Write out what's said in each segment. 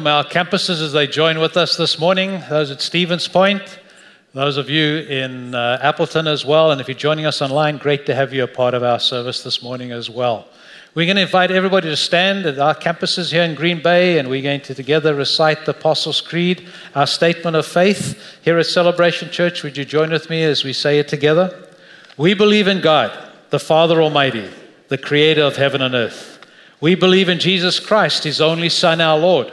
We welcome our campuses as they join with us this morning, those at Stevens Point, those of you in uh, Appleton as well, and if you're joining us online, great to have you a part of our service this morning as well. We're going to invite everybody to stand at our campuses here in Green Bay, and we're going to together recite the Apostles' Creed, our statement of faith here at Celebration Church. Would you join with me as we say it together? We believe in God, the Father Almighty, the creator of heaven and earth. We believe in Jesus Christ, his only Son, our Lord,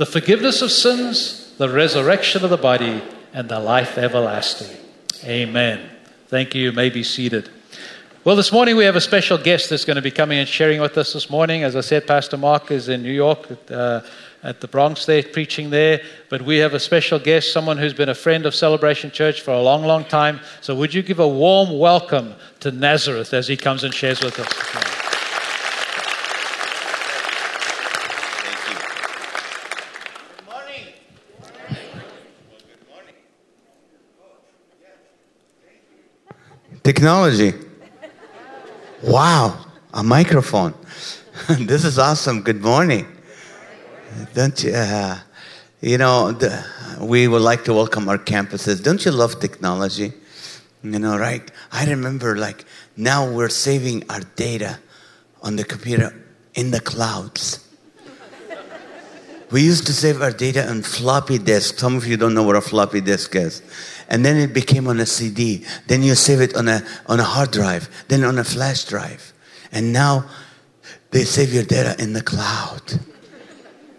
the forgiveness of sins, the resurrection of the body, and the life everlasting. Amen. Thank you. You may be seated. Well, this morning we have a special guest that's going to be coming and sharing with us this morning. As I said, Pastor Mark is in New York at, uh, at the Bronx there, preaching there. But we have a special guest, someone who's been a friend of Celebration Church for a long, long time. So would you give a warm welcome to Nazareth as he comes and shares with us Technology. Wow, a microphone. this is awesome. Good morning. Don't you? Uh, you know, the, we would like to welcome our campuses. Don't you love technology? You know, right? I remember, like, now we're saving our data on the computer in the clouds. we used to save our data on floppy disks. Some of you don't know what a floppy disk is and then it became on a CD. Then you save it on a, on a hard drive, then on a flash drive. And now they save your data in the cloud.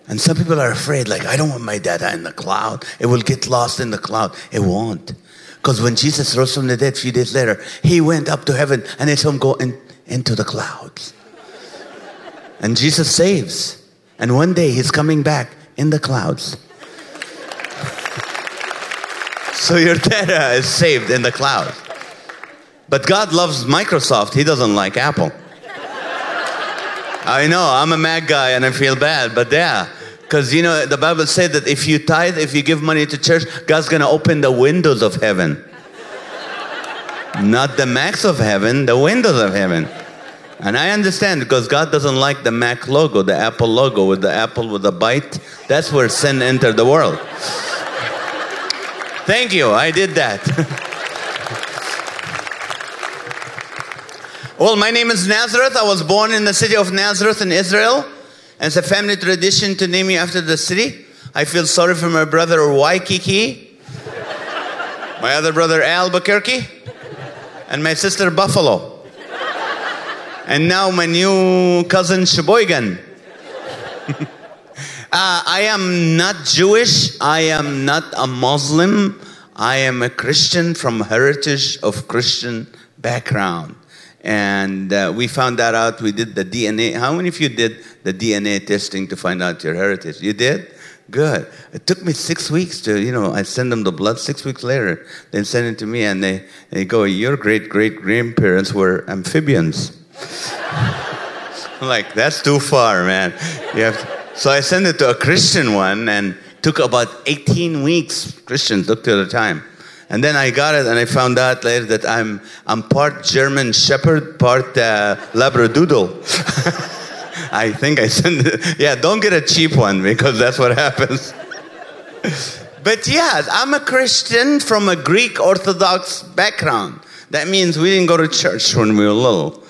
And some people are afraid, like, I don't want my data in the cloud. It will get lost in the cloud. It won't. Because when Jesus rose from the dead a few days later, he went up to heaven and they told him, go in, into the clouds. and Jesus saves. And one day he's coming back in the clouds. So your data is saved in the cloud. But God loves Microsoft, He doesn't like Apple. I know, I'm a Mac guy and I feel bad, but yeah. Because you know, the Bible said that if you tithe, if you give money to church, God's gonna open the windows of heaven. Not the Macs of heaven, the windows of heaven. And I understand because God doesn't like the Mac logo, the Apple logo with the apple with the bite. That's where sin entered the world. Thank you, I did that. well, my name is Nazareth. I was born in the city of Nazareth in Israel. And it's a family tradition to name me after the city. I feel sorry for my brother Waikiki, my other brother Albuquerque, and my sister Buffalo. And now my new cousin Sheboygan. Uh, I am not Jewish. I am not a Muslim. I am a Christian from heritage of Christian background. And uh, we found that out. We did the DNA. How many of you did the DNA testing to find out your heritage? You did? Good. It took me six weeks to, you know, I send them the blood. Six weeks later, they send it to me and they, they go, Your great great grandparents were amphibians. I'm like, that's too far, man. You have to, so I sent it to a Christian one and took about 18 weeks. Christians looked at the time. And then I got it and I found out later that I'm, I'm part German Shepherd, part uh, Labradoodle. I think I sent it. Yeah, don't get a cheap one because that's what happens. but yeah, I'm a Christian from a Greek Orthodox background. That means we didn't go to church when we were little.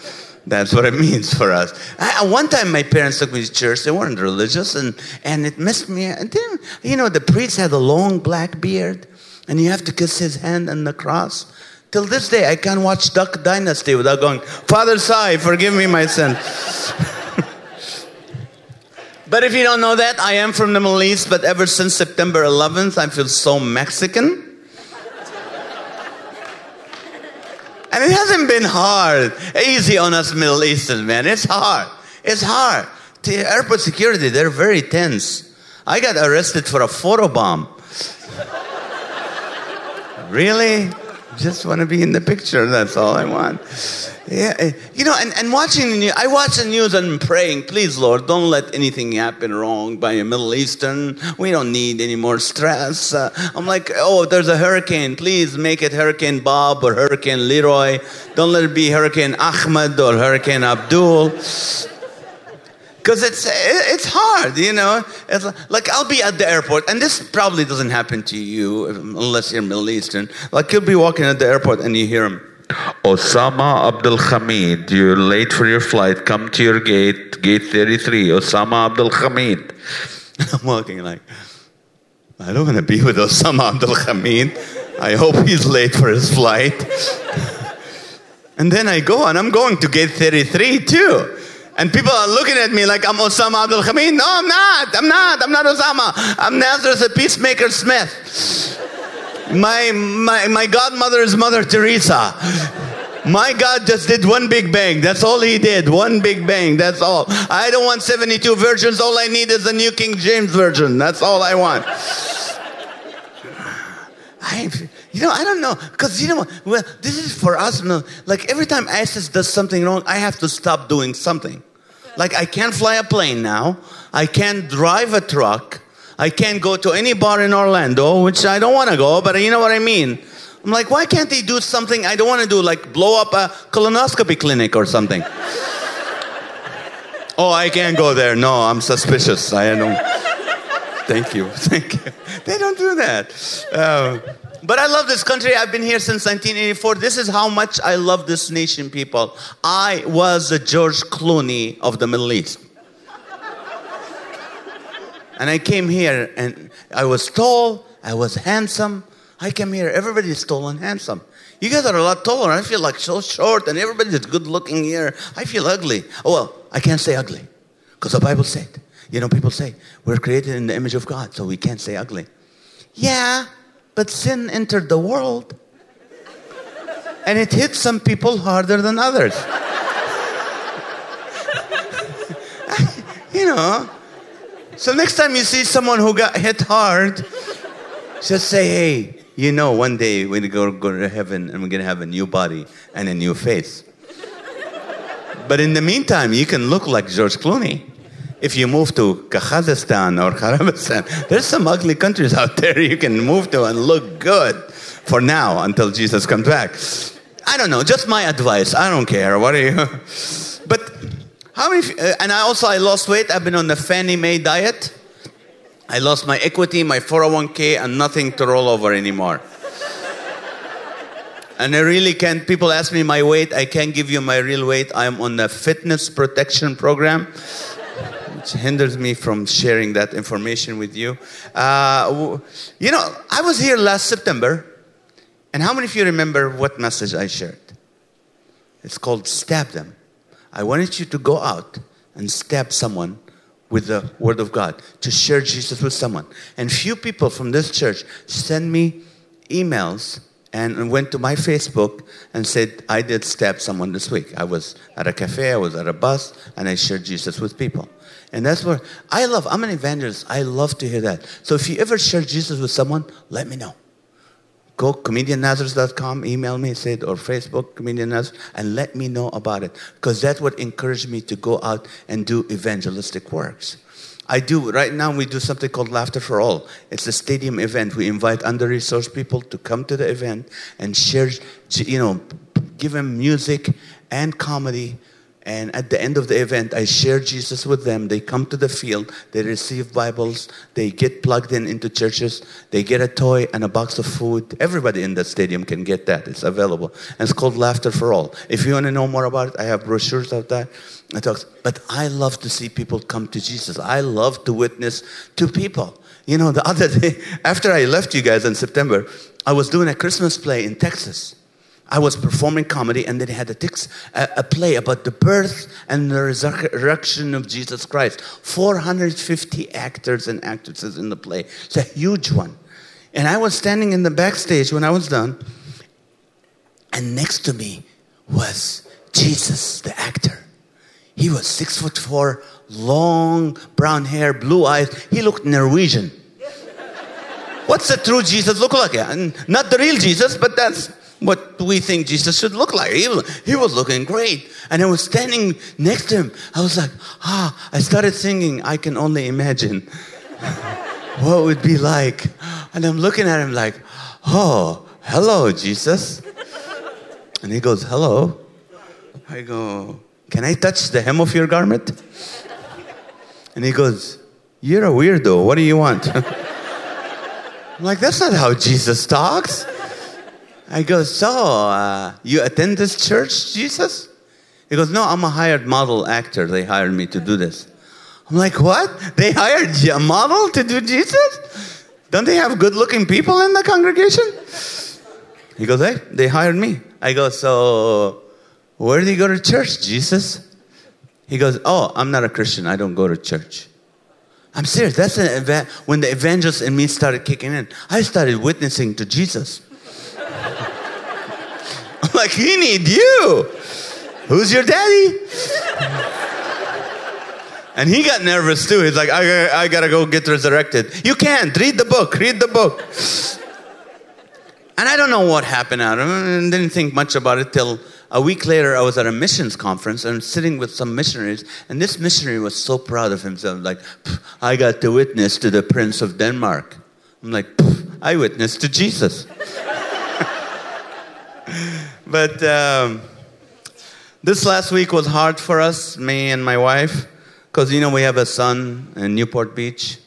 That's what it means for us. I, one time, my parents took me to church. They weren't religious, and, and it messed me. And then, you know, the priest had a long black beard, and you have to kiss his hand on the cross. Till this day, I can't watch Duck Dynasty without going, Father Sai, forgive me my sin. but if you don't know that, I am from the Middle East, but ever since September 11th, I feel so Mexican. And it hasn't been hard. Easy on us Middle Eastern, man. It's hard. It's hard. The airport security, they're very tense. I got arrested for a photo bomb. really? Just want to be in the picture. That's all I want. Yeah, eh, you know, and, and watching the news, I watch the news and I'm praying, please, Lord, don't let anything happen wrong by a Middle Eastern. We don't need any more stress. Uh, I'm like, oh, there's a hurricane. Please make it Hurricane Bob or Hurricane Leroy. Don't let it be Hurricane Ahmed or Hurricane Abdul because it's it's hard, you know. It's like I'll be at the airport, and this probably doesn't happen to you unless you're Middle Eastern. Like you'll be walking at the airport and you hear him, Osama Abdul Hamid, you're late for your flight. Come to your gate, gate 33. Osama Abdul Hamid. I'm walking like, I don't want to be with Osama Abdul Hamid. I hope he's late for his flight. and then I go, and I'm going to gate 33 too. And people are looking at me like I'm Osama Abdul Hamid. No, I'm not. I'm not. I'm not Osama. I'm Nazareth, the peacemaker Smith. My, my, my godmother is Mother Teresa. My God just did one big bang. That's all he did. One big bang. That's all. I don't want 72 virgins. All I need is the New King James Version. That's all I want. I, you know, I don't know. Because, you know, well, this is for us. You know, like every time ISIS does something wrong, I have to stop doing something. Like I can't fly a plane now. I can't drive a truck. I can't go to any bar in Orlando, which I don't want to go, but you know what I mean. I'm like, why can't they do something I don't want to do, like blow up a colonoscopy clinic or something? oh, I can't go there. No, I'm suspicious. I don't. Thank you. Thank you. They don't do that. Uh, but I love this country. I've been here since 1984. This is how much I love this nation, people. I was the George Clooney of the Middle East. and I came here and I was tall, I was handsome. I came here, everybody's tall and handsome. You guys are a lot taller. I feel like so short, and everybody's good looking here. I feel ugly. Oh, well, I can't say ugly because the Bible said, you know, people say we're created in the image of God, so we can't say ugly. Yeah, but sin entered the world. And it hit some people harder than others. you know. So next time you see someone who got hit hard, just say, hey, you know, one day we're going to go to heaven and we're going to have a new body and a new face. But in the meantime, you can look like George Clooney if you move to Kazakhstan or Kyrgyzstan, there's some ugly countries out there you can move to and look good for now until Jesus comes back. I don't know, just my advice. I don't care. What are you? but how many? Uh, and I also I lost weight. I've been on the Fannie Mae diet. I lost my equity, my 401k, and nothing to roll over anymore. and I really can't. People ask me my weight. I can't give you my real weight. I'm on the fitness protection program which hinders me from sharing that information with you. Uh, you know, I was here last September, and how many of you remember what message I shared? It's called Stab Them. I wanted you to go out and stab someone with the Word of God, to share Jesus with someone. And few people from this church sent me emails and went to my Facebook and said, I did stab someone this week. I was at a cafe, I was at a bus, and I shared Jesus with people. And that's what I love. I'm an evangelist. I love to hear that. So if you ever share Jesus with someone, let me know. Go comediannazareth.com, email me, say it, or Facebook, Comedian Nazareth, and let me know about it. Because that would encourage me to go out and do evangelistic works. I do, right now, we do something called Laughter for All. It's a stadium event. We invite under resourced people to come to the event and share, you know, give them music and comedy and at the end of the event, I share Jesus with them. They come to the field, they receive Bibles, they get plugged in into churches, they get a toy and a box of food. Everybody in the stadium can get that. It's available. And it's called Laughter for All. If you want to know more about it, I have brochures of that. I talk, but I love to see people come to Jesus. I love to witness to people. You know, the other day, after I left you guys in September, I was doing a Christmas play in Texas. I was performing comedy, and then they had a, tix, a, a, play about the birth and the resurrection of Jesus Christ. 450 actors and actresses in the play. It's a huge one. And I was standing in the backstage when I was done, and next to me was Jesus, the actor. He was six foot four, long brown hair, blue eyes. He looked Norwegian. What's the true Jesus look like? Uh, and not the real Jesus, but that's what we think Jesus should look like. He, he was looking great. And I was standing next to him. I was like, ah, I started singing, I can only imagine what it would be like. And I'm looking at him like, oh, hello, Jesus. And he goes, hello. I go, can I touch the hem of your garment? And he goes, you're a weirdo. What do you want? I'm like, that's not how Jesus talks. I go, so uh, you attend this church, Jesus? He goes, no, I'm a hired model actor. They hired me to do this. I'm like, what? They hired a model to do Jesus? Don't they have good looking people in the congregation? He goes, hey, they hired me. I go, so where do you go to church, Jesus? He goes, oh, I'm not a Christian. I don't go to church. I'm serious. That's an when the evangelist in me started kicking in. I started witnessing to Jesus. Like, he need you. Who's your daddy? and he got nervous too. He's like, I, I gotta go get resurrected. You can't. Read the book. Read the book. And I don't know what happened. I didn't think much about it till a week later, I was at a missions conference and sitting with some missionaries, and this missionary was so proud of himself, like, I got to witness to the Prince of Denmark. I'm like, I witnessed to Jesus. but um, this last week was hard for us, me and my wife, because, you know, we have a son in Newport Beach.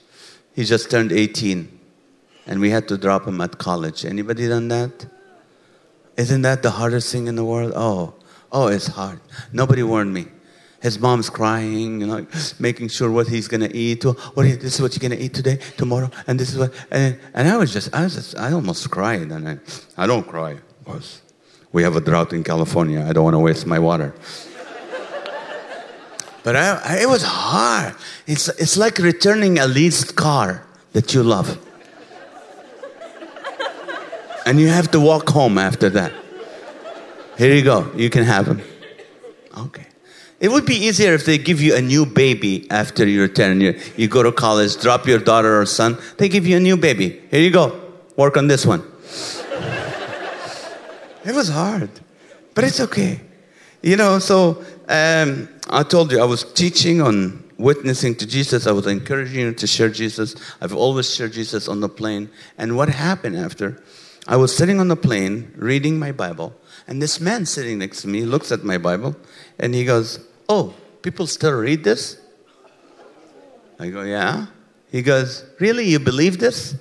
He just turned 18, and we had to drop him at college. Anybody done that? Isn't that the hardest thing in the world? Oh, oh, it's hard. Nobody warned me. His mom's crying, you know, making sure what he's gonna eat. What this is what you're gonna eat today, tomorrow, and this is what. And, and I was just, I was just, I almost cried, and I, I don't cry, because we have a drought in California. I don't want to waste my water. but I, I, it was hard. It's, it's like returning a leased car that you love and you have to walk home after that. Here you go. You can have him. Okay. It would be easier if they give you a new baby after you return. You, you go to college, drop your daughter or son, they give you a new baby. Here you go. Work on this one. It was hard, but it's okay. You know, so um, I told you I was teaching on witnessing to Jesus. I was encouraging you to share Jesus. I've always shared Jesus on the plane. And what happened after? I was sitting on the plane reading my Bible, and this man sitting next to me looks at my Bible and he goes, Oh, people still read this? I go, Yeah. He goes, Really? You believe this?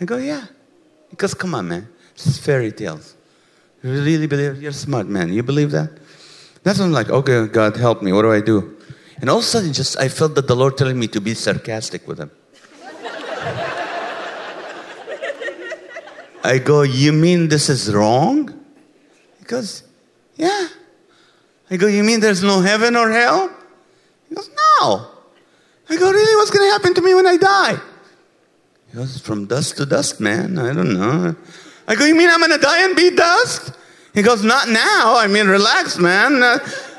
I go, Yeah. He goes, Come on, man. This is fairy tales. You really believe? You're smart, man. You believe that? That's when I'm like, Okay, God, help me. What do I do? And all of a sudden, just I felt that the Lord telling me to be sarcastic with him. I go, You mean this is wrong? He goes, Yeah. I go, You mean there's no heaven or hell? He goes, No. I go, Really? What's going to happen to me when I die? He goes, From dust to dust, man. I don't know. I go, You mean I'm going to die and be dust? He goes, Not now. I mean, relax, man. Uh,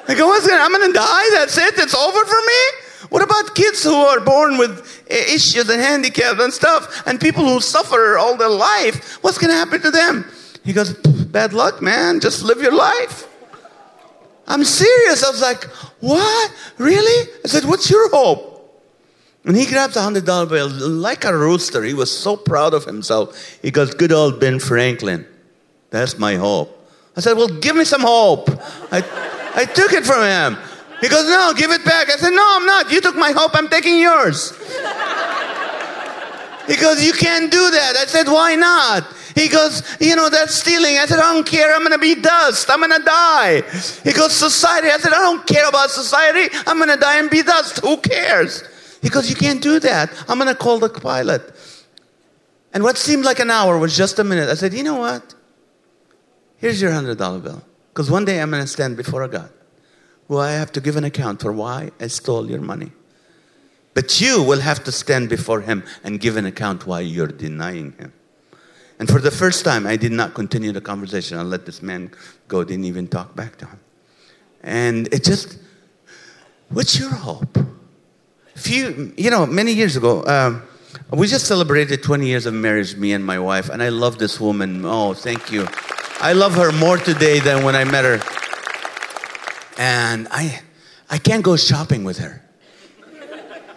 I go, What's going I'm going to die? That's it? It's over for me? What about kids who are born with issues and handicaps and stuff, and people who suffer all their life? What's going to happen to them? He goes, Bad luck, man. Just live your life. I'm serious. I was like, What? Really? I said, What's your hope? And he grabs a hundred dollar bill like a rooster. He was so proud of himself. He goes, Good old Ben Franklin. That's my hope. I said, Well, give me some hope. I, I took it from him. He goes, No, give it back. I said, No, I'm not. You took my hope, I'm taking yours. he goes, You can't do that. I said, Why not? He goes, You know, that's stealing. I said, I don't care. I'm going to be dust. I'm going to die. He goes, Society. I said, I don't care about society. I'm going to die and be dust. Who cares? He goes, You can't do that. I'm going to call the pilot. And what seemed like an hour was just a minute. I said, You know what? Here's your $100 bill. Because one day I'm going to stand before a God. Well, I have to give an account for why I stole your money. But you will have to stand before him and give an account why you're denying him. And for the first time, I did not continue the conversation. I let this man go, didn't even talk back to him. And it just, what's your hope? Few, you know, many years ago, um, we just celebrated 20 years of marriage, me and my wife, and I love this woman. Oh, thank you. I love her more today than when I met her. And I, I can't go shopping with her.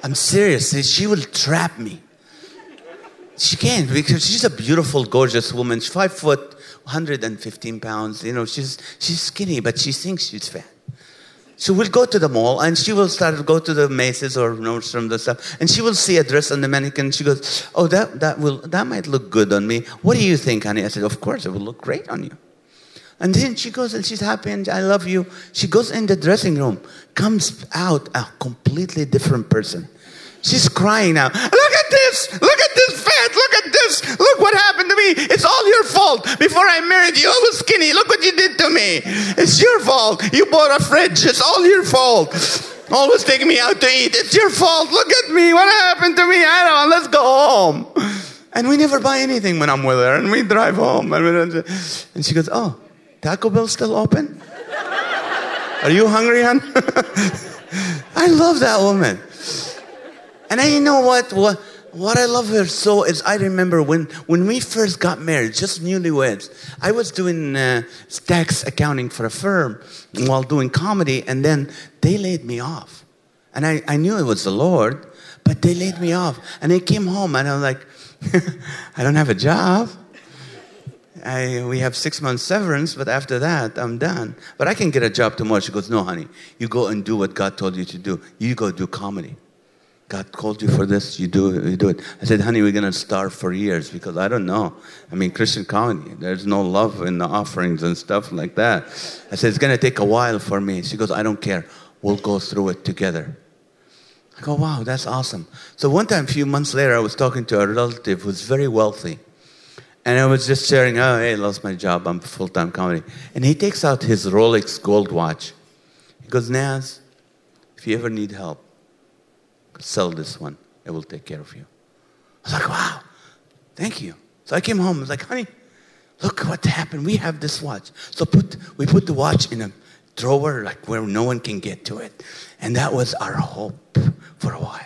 I'm serious. She will trap me. She can't because she's a beautiful, gorgeous woman. She's five foot, 115 pounds. You know, she's, she's skinny, but she thinks she's fat. So we'll go to the mall and she will start to go to the Macy's or Nordstrom the stuff and she will see a dress on the mannequin. She goes, "Oh, that that will that might look good on me. What do you think, honey?" I said, "Of course, it will look great on you." And then she goes and she's happy and I love you. She goes in the dressing room, comes out a completely different person. She's crying now. Look at this! Look at this fat! Look at this! Look what happened to me! It's all your fault. Before I married you, I was skinny. Look what you did to me. It's your fault. You bought a fridge. It's all your fault. Always taking me out to eat. It's your fault. Look at me. What happened to me? I don't know. Let's go home. And we never buy anything when I'm with her. And we drive home. And she goes, Oh, Taco Bell still open? Are you hungry, hon? I love that woman. And I know what, what, what I love her so is I remember when, when we first got married, just newlyweds, I was doing uh, tax accounting for a firm while doing comedy, and then they laid me off. And I, I knew it was the Lord, but they laid me off. And I came home and I was like, I don't have a job. I, we have six months severance, but after that, I'm done. But I can get a job tomorrow. She goes, No, honey, you go and do what God told you to do. You go do comedy. God called you for this, you do you do it. I said, honey, we're going to starve for years because I don't know. I mean, Christian comedy, there's no love in the offerings and stuff like that. I said, it's going to take a while for me. She goes, I don't care. We'll go through it together. I go, wow, that's awesome. So one time, a few months later, I was talking to a relative who's very wealthy. And I was just sharing, oh, hey, I lost my job. I'm full time comedy. And he takes out his Rolex gold watch. He goes, Naz, if you ever need help, sell this one. I will take care of you. I was like, wow, thank you. So I came home. I was like, honey, look what happened. We have this watch. So put, we put the watch in a drawer, like where no one can get to it. And that was our hope for a while.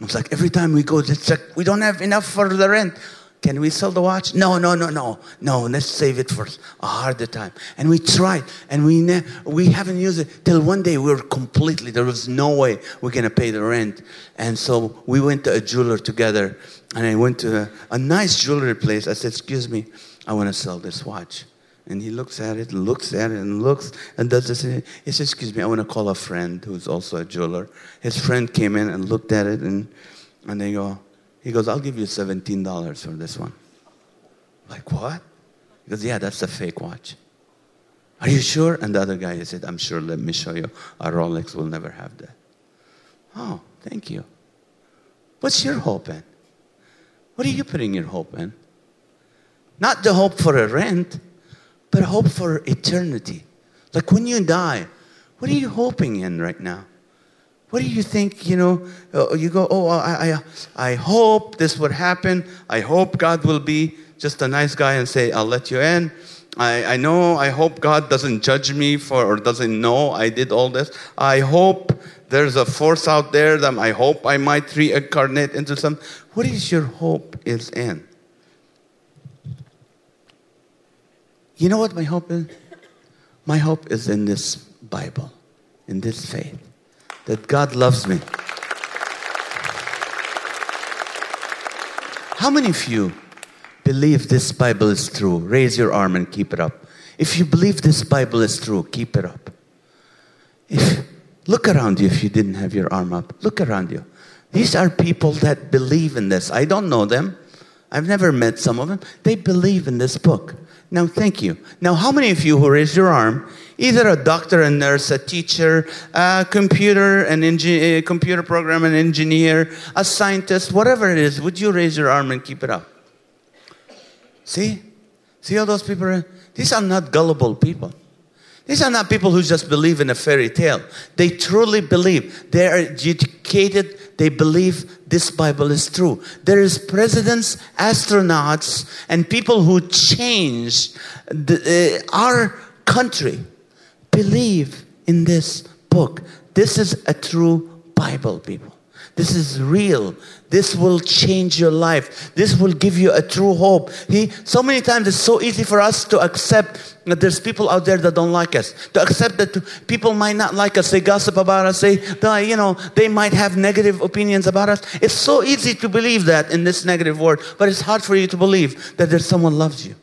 I was like every time we go to check, we don't have enough for the rent. Can we sell the watch? No, no, no, no, no. Let's save it for a harder time. And we tried, and we ne- we haven't used it till one day we were completely. There was no way we're gonna pay the rent, and so we went to a jeweler together. And I went to a, a nice jewelry place. I said, "Excuse me, I want to sell this watch." And he looks at it, looks at it, and looks, and does this. He says, "Excuse me, I want to call a friend who's also a jeweler." His friend came in and looked at it, and and they go, he goes, I'll give you $17 for this one. Like, what? He goes, Yeah, that's a fake watch. Are you sure? And the other guy he said, I'm sure, let me show you. A Rolex will never have that. Oh, thank you. What's your hope in? What are you putting your hope in? Not the hope for a rent, but hope for eternity. Like when you die, what are you hoping in right now? What do you think? You know, uh, you go, oh, I, I, I hope this would happen. I hope God will be just a nice guy and say, I'll let you in. I, I know, I hope God doesn't judge me for or doesn't know I did all this. I hope there's a force out there that I hope I might reincarnate into some. What is your hope is in? You know what my hope is? My hope is in this Bible, in this faith that God loves me. How many of you believe this Bible is true? Raise your arm and keep it up. If you believe this Bible is true, keep it up. If, look around you if you didn't have your arm up. Look around you. These are people that believe in this. I don't know them. I've never met some of them. They believe in this book. Now, thank you. Now, how many of you who raised your arm, either a doctor, a nurse, a teacher, a computer, an engineer, computer program, an engineer, a scientist, whatever it is, would you raise your arm and keep it up? See? See all those people? These are not gullible people. These are not people who just believe in a fairy tale. They truly believe. They are educated. They believe this Bible is true. There is presidents, astronauts, and people who change the, uh, our country believe in this book. This is a true Bible, people. This is real. This will change your life. This will give you a true hope. He, so many times it's so easy for us to accept that there's people out there that don't like us. To accept that people might not like us. They gossip about us. They, they, you know, they might have negative opinions about us. It's so easy to believe that in this negative world, but it's hard for you to believe that there's someone loves you.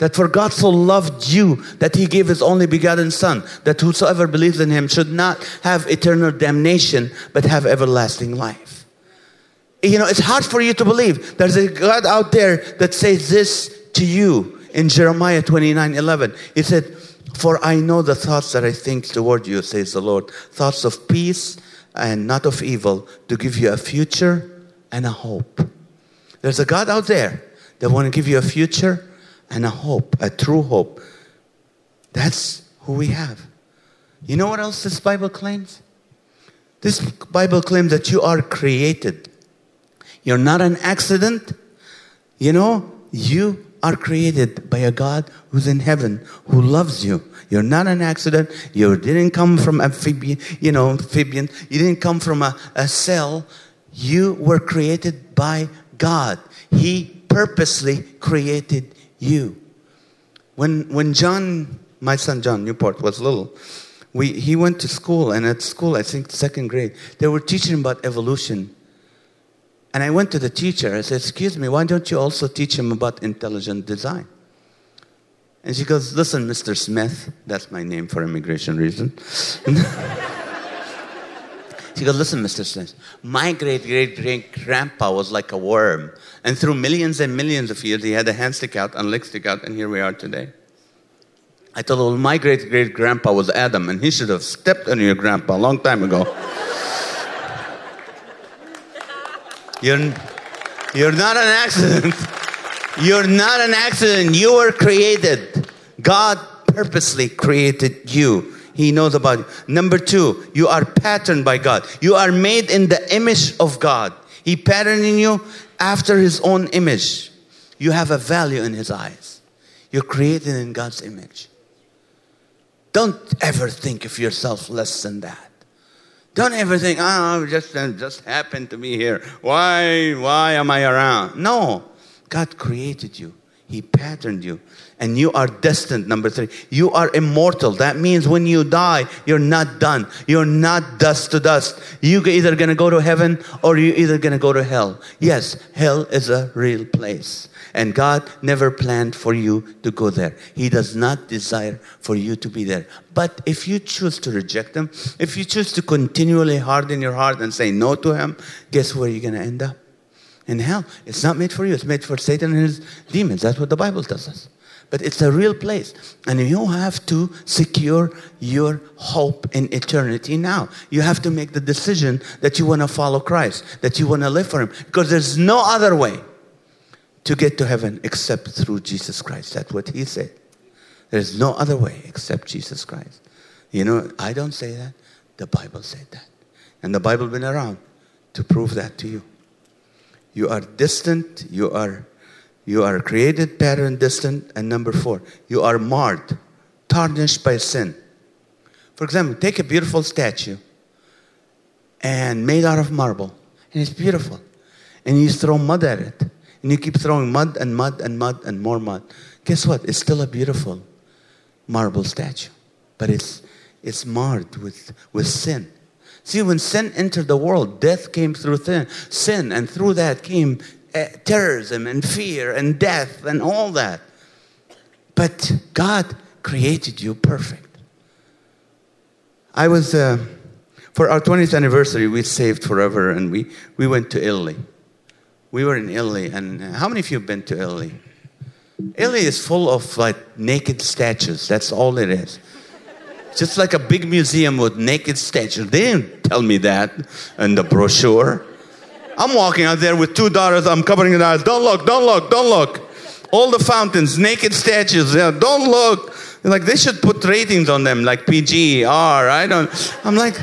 That for God so loved you that he gave his only begotten Son, that whosoever believes in him should not have eternal damnation, but have everlasting life. You know, it's hard for you to believe. There's a God out there that says this to you in Jeremiah 29 11. He said, For I know the thoughts that I think toward you, says the Lord, thoughts of peace and not of evil, to give you a future and a hope. There's a God out there that want to give you a future and a hope, a true hope. That's who we have. You know what else this Bible claims? This Bible claims that you are created. You're not an accident. You know, you are created by a God who's in heaven, who loves you. You're not an accident. You didn't come from amphibian, you know, amphibian. You didn't come from a, a cell. You were created by God. He purposely created you. When, when John, my son John Newport, was little, we, he went to school, and at school, I think second grade, they were teaching about evolution. And I went to the teacher. I said, Excuse me, why don't you also teach him about intelligent design? And she goes, Listen, Mr. Smith, that's my name for immigration reason. she goes, Listen, Mr. Smith, my great great great grandpa was like a worm. And through millions and millions of years, he had a hand stick out and leg stick out, and here we are today. I told her, well, my great great grandpa was Adam, and he should have stepped on your grandpa a long time ago. you're, you're not an accident. You're not an accident. You were created. God purposely created you. He knows about you. Number two, you are patterned by God. You are made in the image of God. He patterned you after his own image. You have a value in his eyes. You're created in God's image. Don't ever think of yourself less than that. Don't ever think, oh, just just happened to me here. Why why am I around? No. God created you. He patterned you. And you are destined, number three. You are immortal. That means when you die, you're not done. You're not dust to dust. You're either going to go to heaven or you're either going to go to hell. Yes, hell is a real place. And God never planned for you to go there. He does not desire for you to be there. But if you choose to reject Him, if you choose to continually harden your heart and say no to Him, guess where you're going to end up? In hell. It's not made for you, it's made for Satan and his demons. That's what the Bible tells us but it's a real place. And you have to secure your hope in eternity now. You have to make the decision that you want to follow Christ, that you want to live for Him, because there's no other way to get to heaven except through Jesus Christ. That's what He said. There's no other way except Jesus Christ. You know, I don't say that. The Bible said that. And the Bible been around to prove that to you. You are distant, you are you are created, patterned, distant. And number four, you are marred, tarnished by sin. For example, take a beautiful statue and made out of marble, and it's beautiful. And you throw mud at it, and you keep throwing mud and mud and mud and more mud. Guess what? It's still a beautiful marble statue, but it's, it's marred with, with sin. See, when sin entered the world, death came through sin, sin, and through that came uh, terrorism and fear and death and all that. But God created you perfect. I was, uh, for our 20th anniversary, we saved forever and we, we went to Italy. We were in Italy, and how many of you have been to Italy? Italy is full of like naked statues. That's all it is. Just like a big museum with naked statues. They didn't tell me that in the brochure. I'm walking out there with two daughters. I'm covering their eyes. Don't look, don't look, don't look. All the fountains, naked statues. Yeah, don't look. Like they should put ratings on them, like PG, R. I don't. I'm like,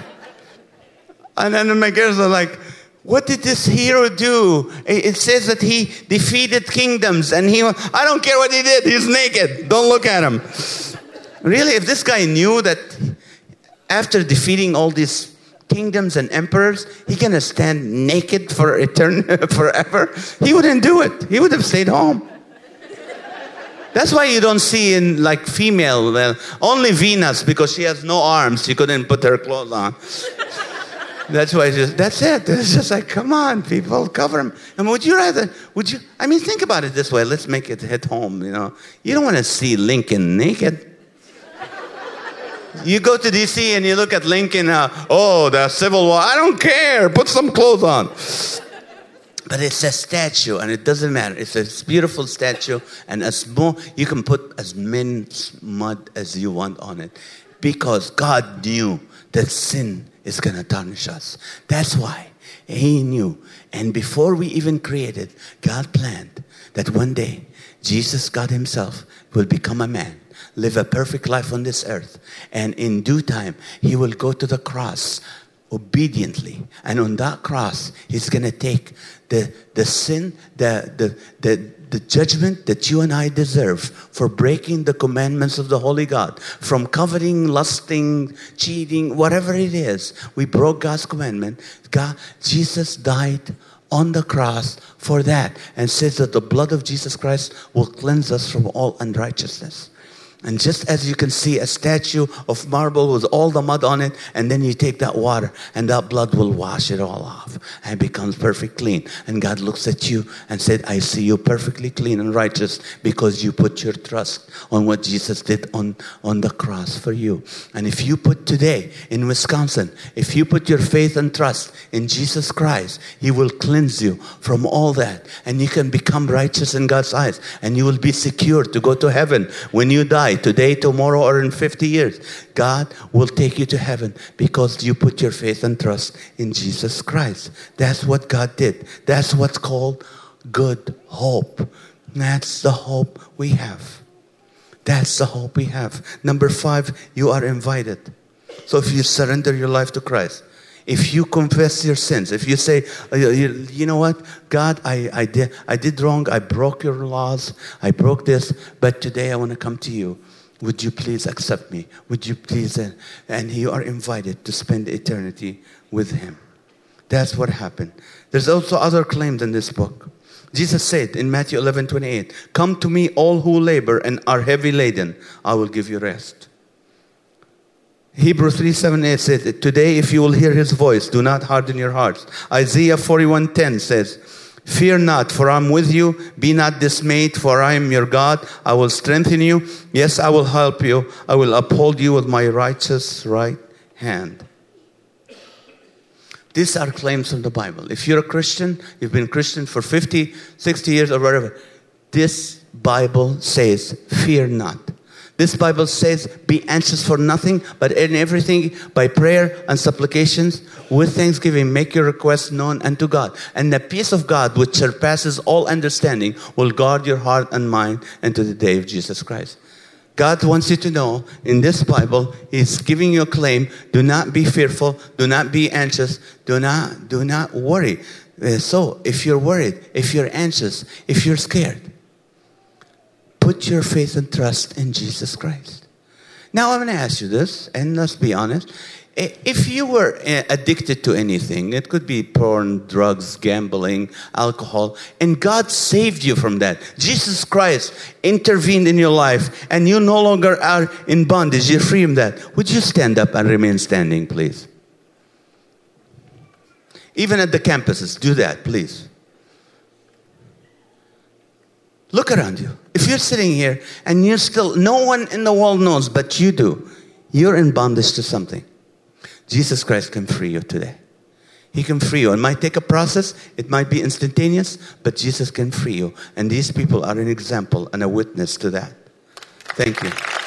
and then my girls are like, what did this hero do? It says that he defeated kingdoms and he, I don't care what he did, he's naked. Don't look at him. Really, if this guy knew that after defeating all these kingdoms and emperors, he gonna stand naked for etern- forever? He wouldn't do it. He would have stayed home. That's why you don't see in like female, uh, only Venus because she has no arms. She couldn't put her clothes on. That's why. Just, that's it. It's just like, come on, people, cover them. And would you rather? Would you? I mean, think about it this way. Let's make it hit home. You know, you don't want to see Lincoln naked. You go to DC and you look at Lincoln. Uh, oh, the Civil War. I don't care. Put some clothes on. But it's a statue, and it doesn't matter. It's a beautiful statue, and as more you can put as much mud as you want on it, because God knew that sin is going to tarnish us. That's why He knew, and before we even created, God planned that one day Jesus, God Himself, will become a man live a perfect life on this earth. And in due time, he will go to the cross obediently. And on that cross, he's going to take the, the sin, the, the, the, the judgment that you and I deserve for breaking the commandments of the Holy God, from coveting, lusting, cheating, whatever it is. We broke God's commandment. God, Jesus died on the cross for that and says that the blood of Jesus Christ will cleanse us from all unrighteousness. And just as you can see a statue of marble with all the mud on it, and then you take that water and that blood will wash it all off and it becomes perfect clean. And God looks at you and said, I see you perfectly clean and righteous because you put your trust on what Jesus did on, on the cross for you. And if you put today in Wisconsin, if you put your faith and trust in Jesus Christ, He will cleanse you from all that. And you can become righteous in God's eyes. And you will be secure to go to heaven when you die die today, tomorrow, or in 50 years, God will take you to heaven because you put your faith and trust in Jesus Christ. That's what God did. That's what's called good hope. That's the hope we have. That's the hope we have. Number five, you are invited. So if you surrender your life to Christ, if you confess your sins, if you say, uh, you, know what, God, I, I, did, I did wrong, I broke your laws, I broke this, but today I want to come to you. Would you please accept me? Would you please? Uh, and you are invited to spend eternity with him. That's what happened. There's also other claims in this book. Jesus said in Matthew 11 28, Come to me, all who labor and are heavy laden, I will give you rest. Hebrews 3 7 8 says, Today, if you will hear his voice, do not harden your hearts. Isaiah 41 10 says, Fear not, for I'm with you. Be not dismayed, for I am your God. I will strengthen you. Yes, I will help you. I will uphold you with my righteous right hand. These are claims from the Bible. If you're a Christian, you've been Christian for 50, 60 years or whatever, this Bible says, Fear not. This Bible says, Be anxious for nothing, but in everything by prayer and supplications with thanksgiving, make your requests known unto God. And the peace of God, which surpasses all understanding, will guard your heart and mind unto the day of Jesus Christ. God wants you to know in this Bible, He's giving you a claim. Do not be fearful. Do not be anxious. Do not, do not worry. Uh, so, if you're worried, if you're anxious, if you're scared, put your faith and trust in Jesus Christ. Now, I'm going to ask you this, and let's be honest. If you were eh, addicted to anything, it could be porn, drugs, gambling, alcohol, and God saved you from that. Jesus Christ intervened in your life, and you no longer are in bondage. You're free from that. Would you stand up and remain standing, please? Even at the campuses, do that, please. Look around you. If you're sitting here and you're still, no one in the world knows, but you do, you're in bondage to something. Jesus Christ can free you today. He can free you. It might take a process, it might be instantaneous, but Jesus can free you. And these people are an example and a witness to that. Thank you.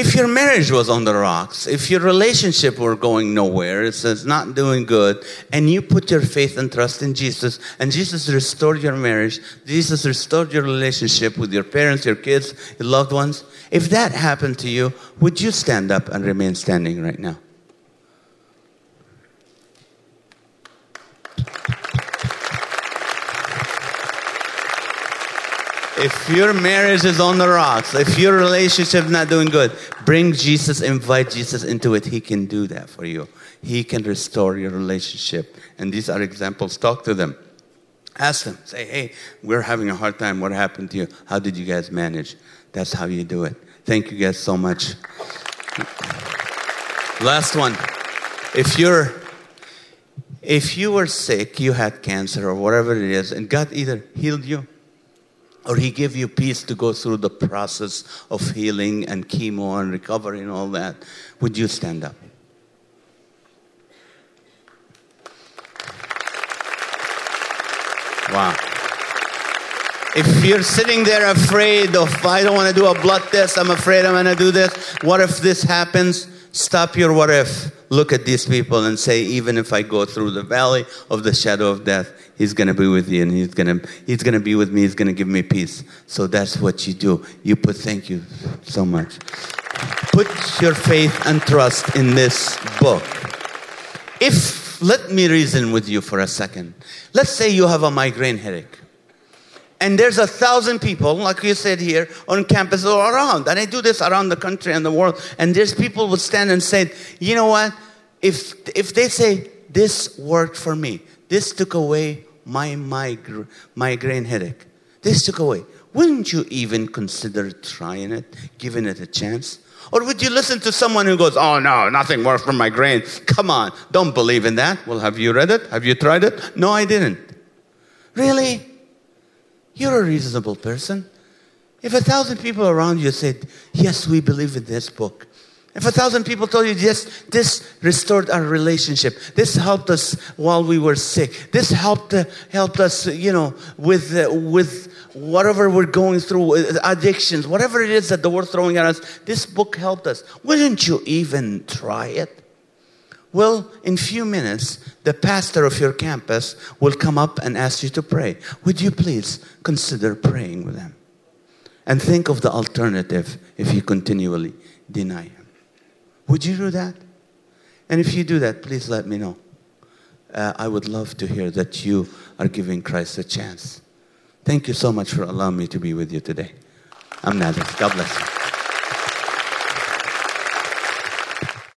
If your marriage was on the rocks, if your relationship were going nowhere, it's, it's not doing good, and you put your faith and trust in Jesus, and Jesus restored your marriage, Jesus restored your relationship with your parents, your kids, your loved ones, if that happened to you, would you stand up and remain standing right now? If your marriage is on the rocks, if your relationship not doing good, bring Jesus, invite Jesus into it. He can do that for you. He can restore your relationship. And these are examples. Talk to them. Ask them. Say, hey, we're having a hard time. What happened to you? How did you guys manage? That's how you do it. Thank you guys so much. Last one. If you're if you were sick, you had cancer or whatever it is, and God either healed you or He gave you peace to go through the process of healing and chemo and recovery and all that, would you stand up? Wow. If you're sitting there afraid of, I don't want to do a blood test, I'm afraid I'm going to do this, what if this happens? Stop your what if. Look at these people and say, even if I go through the valley of the shadow of death, He's going to be with you and He's going to, he's going to be with me. He's going to give me peace. So that's what you do. You put, thank you so much. Put your faith and trust in this book. If, let me reason with you for a second. Let's say you have a migraine headache and there's a thousand people, like you said here, on campus or around. And I do this around the country and the world. And there's people would stand and say, you know what? If, if they say, this worked for me, this took away my migra- migraine headache, this took away, wouldn't you even consider trying it, giving it a chance? Or would you listen to someone who goes, oh no, nothing works for migraine? Come on, don't believe in that. Well, have you read it? Have you tried it? No, I didn't. Really? You're a reasonable person. If a thousand people around you said, Yes, we believe in this book. If a thousand people told you, Yes, this restored our relationship. This helped us while we were sick. This helped, uh, helped us, you know, with, uh, with whatever we're going through, uh, addictions, whatever it is that the world's throwing at us. This book helped us. Wouldn't you even try it? Well, in few minutes, the pastor of your campus will come up and ask you to pray. Would you please consider praying with them? And think of the alternative if you continually deny him. Would you do that? And if you do that, please let me know. Uh, I would love to hear that you are giving Christ a chance. Thank you so much for allowing me to be with you today. I'm Nader. God bless you.